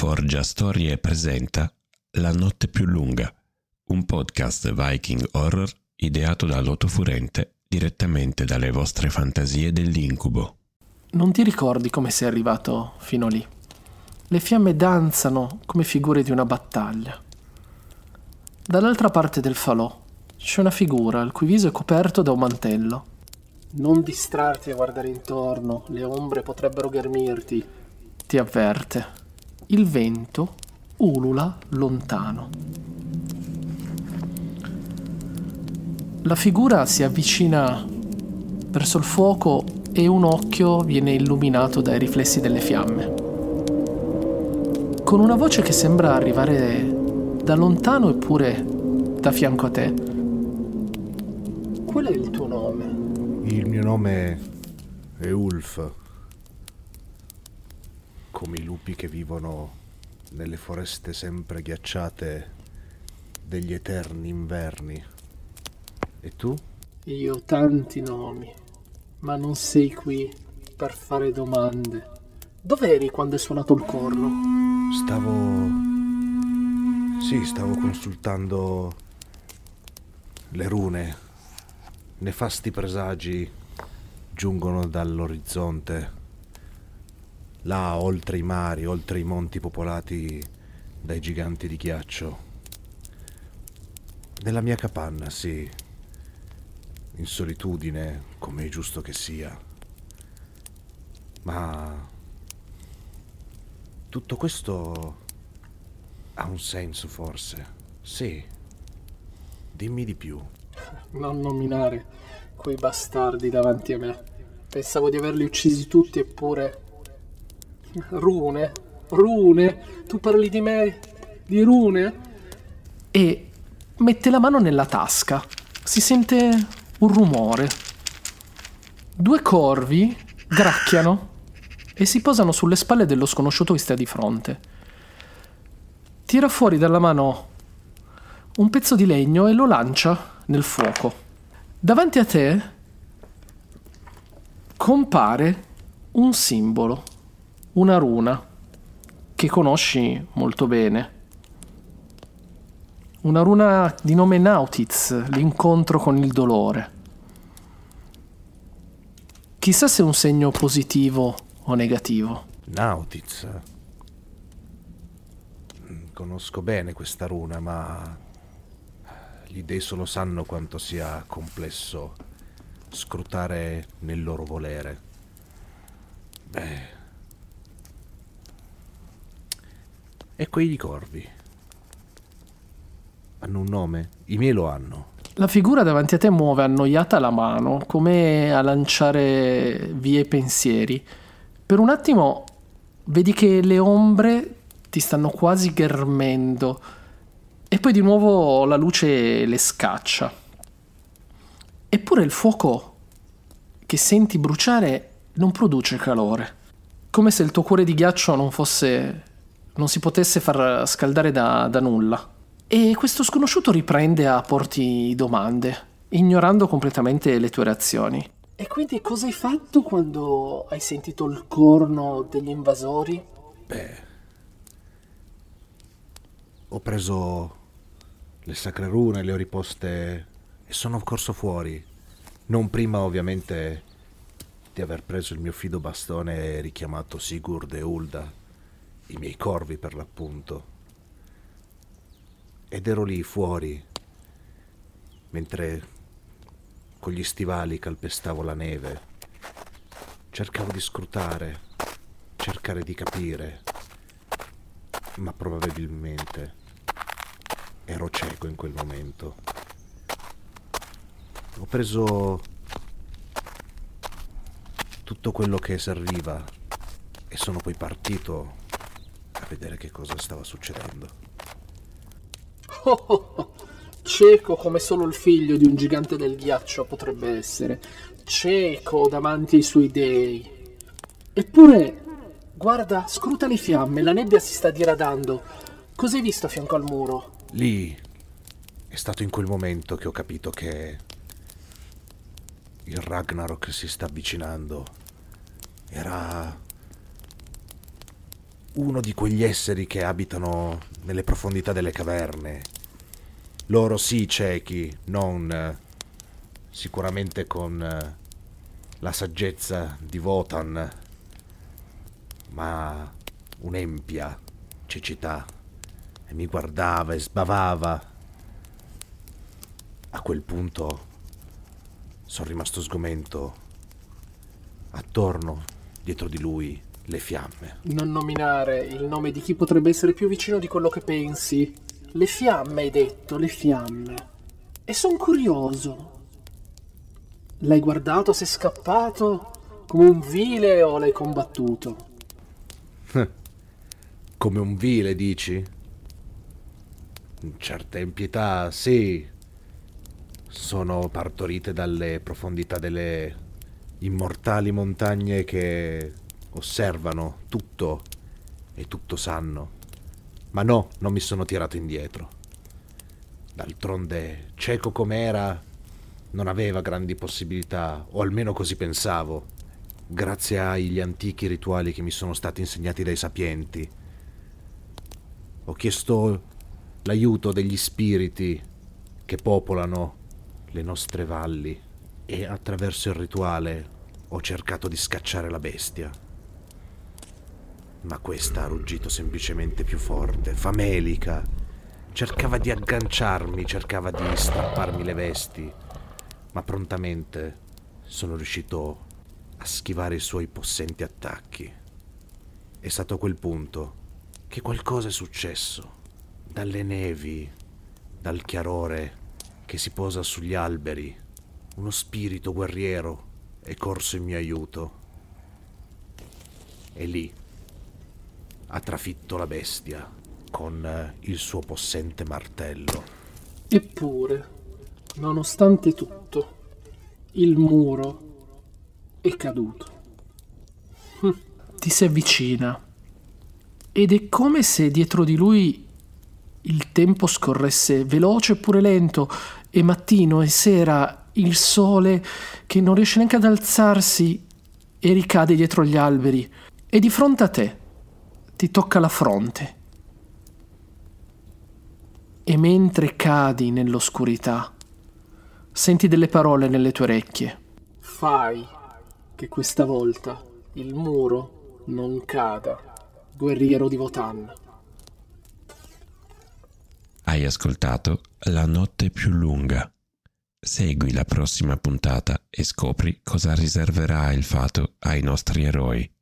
Forgia Storie presenta La notte più lunga, un podcast Viking horror ideato da Loto Furente direttamente dalle vostre fantasie dell'incubo. Non ti ricordi come sei arrivato fino lì? Le fiamme danzano come figure di una battaglia. Dall'altra parte del falò c'è una figura il cui viso è coperto da un mantello. Non distrarti a guardare intorno, le ombre potrebbero ghermirti. Ti avverte. Il vento ulula lontano. La figura si avvicina verso il fuoco e un occhio viene illuminato dai riflessi delle fiamme. Con una voce che sembra arrivare da lontano eppure da fianco a te. Qual è il tuo nome? Il mio nome è Ulf. Come i lupi che vivono nelle foreste sempre ghiacciate degli eterni inverni. E tu? Io ho tanti nomi, ma non sei qui per fare domande. Dov'eri quando è suonato il corno? Stavo... Sì, stavo consultando le rune. Nefasti presagi giungono dall'orizzonte. Là, oltre i mari, oltre i monti popolati dai giganti di ghiaccio. Nella mia capanna, sì. In solitudine, come è giusto che sia. Ma tutto questo ha un senso, forse. Sì. Dimmi di più. Non nominare quei bastardi davanti a me. Pensavo di averli uccisi tutti eppure... Rune? Rune? Tu parli di me? Di rune? E mette la mano nella tasca. Si sente un rumore. Due corvi gracchiano e si posano sulle spalle dello sconosciuto che sta di fronte. Tira fuori dalla mano un pezzo di legno e lo lancia nel fuoco. Davanti a te compare un simbolo, una runa che conosci molto bene. Una runa di nome Nautiz, l'incontro con il dolore. Chissà se è un segno positivo o negativo. Nautiz. Conosco bene questa runa, ma gli dei solo sanno quanto sia complesso scrutare nel loro volere. Beh. E quei corvi? Hanno un nome? I miei lo hanno. La figura davanti a te muove annoiata la mano, come a lanciare via i pensieri. Per un attimo vedi che le ombre ti stanno quasi ghermendo e poi di nuovo la luce le scaccia. Eppure il fuoco che senti bruciare non produce calore, come se il tuo cuore di ghiaccio non fosse non si potesse far scaldare da, da nulla. E questo sconosciuto riprende a porti domande, ignorando completamente le tue reazioni. E quindi cosa hai fatto quando hai sentito il corno degli invasori? Beh. Ho preso le sacre rune, le ho riposte e sono corso fuori. Non prima, ovviamente, di aver preso il mio fido bastone e richiamato Sigurd e Ulda, i miei corvi per l'appunto. Ed ero lì fuori, mentre con gli stivali calpestavo la neve. Cercavo di scrutare, cercare di capire, ma probabilmente ero cieco in quel momento. Ho preso tutto quello che serviva e sono poi partito a vedere che cosa stava succedendo. Oh, oh, oh. Cieco come solo il figlio di un gigante del ghiaccio potrebbe essere. Cieco davanti ai suoi dei. Eppure, guarda, scruta le fiamme, la nebbia si sta diradando. Cos'hai visto a fianco al muro? Lì è stato in quel momento che ho capito che il Ragnarok si sta avvicinando. Era uno di quegli esseri che abitano nelle profondità delle caverne. Loro sì ciechi, non eh, sicuramente con eh, la saggezza di Votan, ma un'empia cecità e mi guardava e sbavava. A quel punto sono rimasto sgomento. Attorno, dietro di lui, le fiamme. Non nominare il nome di chi potrebbe essere più vicino di quello che pensi. Le fiamme, hai detto, le fiamme. E sono curioso. L'hai guardato, sei scappato come un vile o l'hai combattuto? Come un vile, dici? Certe impietà, sì, sono partorite dalle profondità delle immortali montagne che osservano tutto e tutto sanno. Ma no, non mi sono tirato indietro. D'altronde, cieco com'era, non aveva grandi possibilità, o almeno così pensavo, grazie agli antichi rituali che mi sono stati insegnati dai sapienti. Ho chiesto l'aiuto degli spiriti che popolano le nostre valli e attraverso il rituale ho cercato di scacciare la bestia. Ma questa ha ruggito semplicemente più forte, famelica. Cercava di agganciarmi, cercava di strapparmi le vesti, ma prontamente sono riuscito a schivare i suoi possenti attacchi. È stato a quel punto che qualcosa è successo. Dalle nevi, dal chiarore che si posa sugli alberi, uno spirito guerriero è corso in mio aiuto. E lì ha trafitto la bestia con eh, il suo possente martello. Eppure, nonostante tutto, il muro è caduto. Hm. Ti si avvicina ed è come se dietro di lui il tempo scorresse veloce oppure lento e mattino e sera il sole che non riesce neanche ad alzarsi e ricade dietro gli alberi e di fronte a te ti tocca la fronte. E mentre cadi nell'oscurità, senti delle parole nelle tue orecchie. Fai che questa volta il muro non cada, guerriero di Votan. Hai ascoltato La notte più lunga. Segui la prossima puntata e scopri cosa riserverà il fato ai nostri eroi.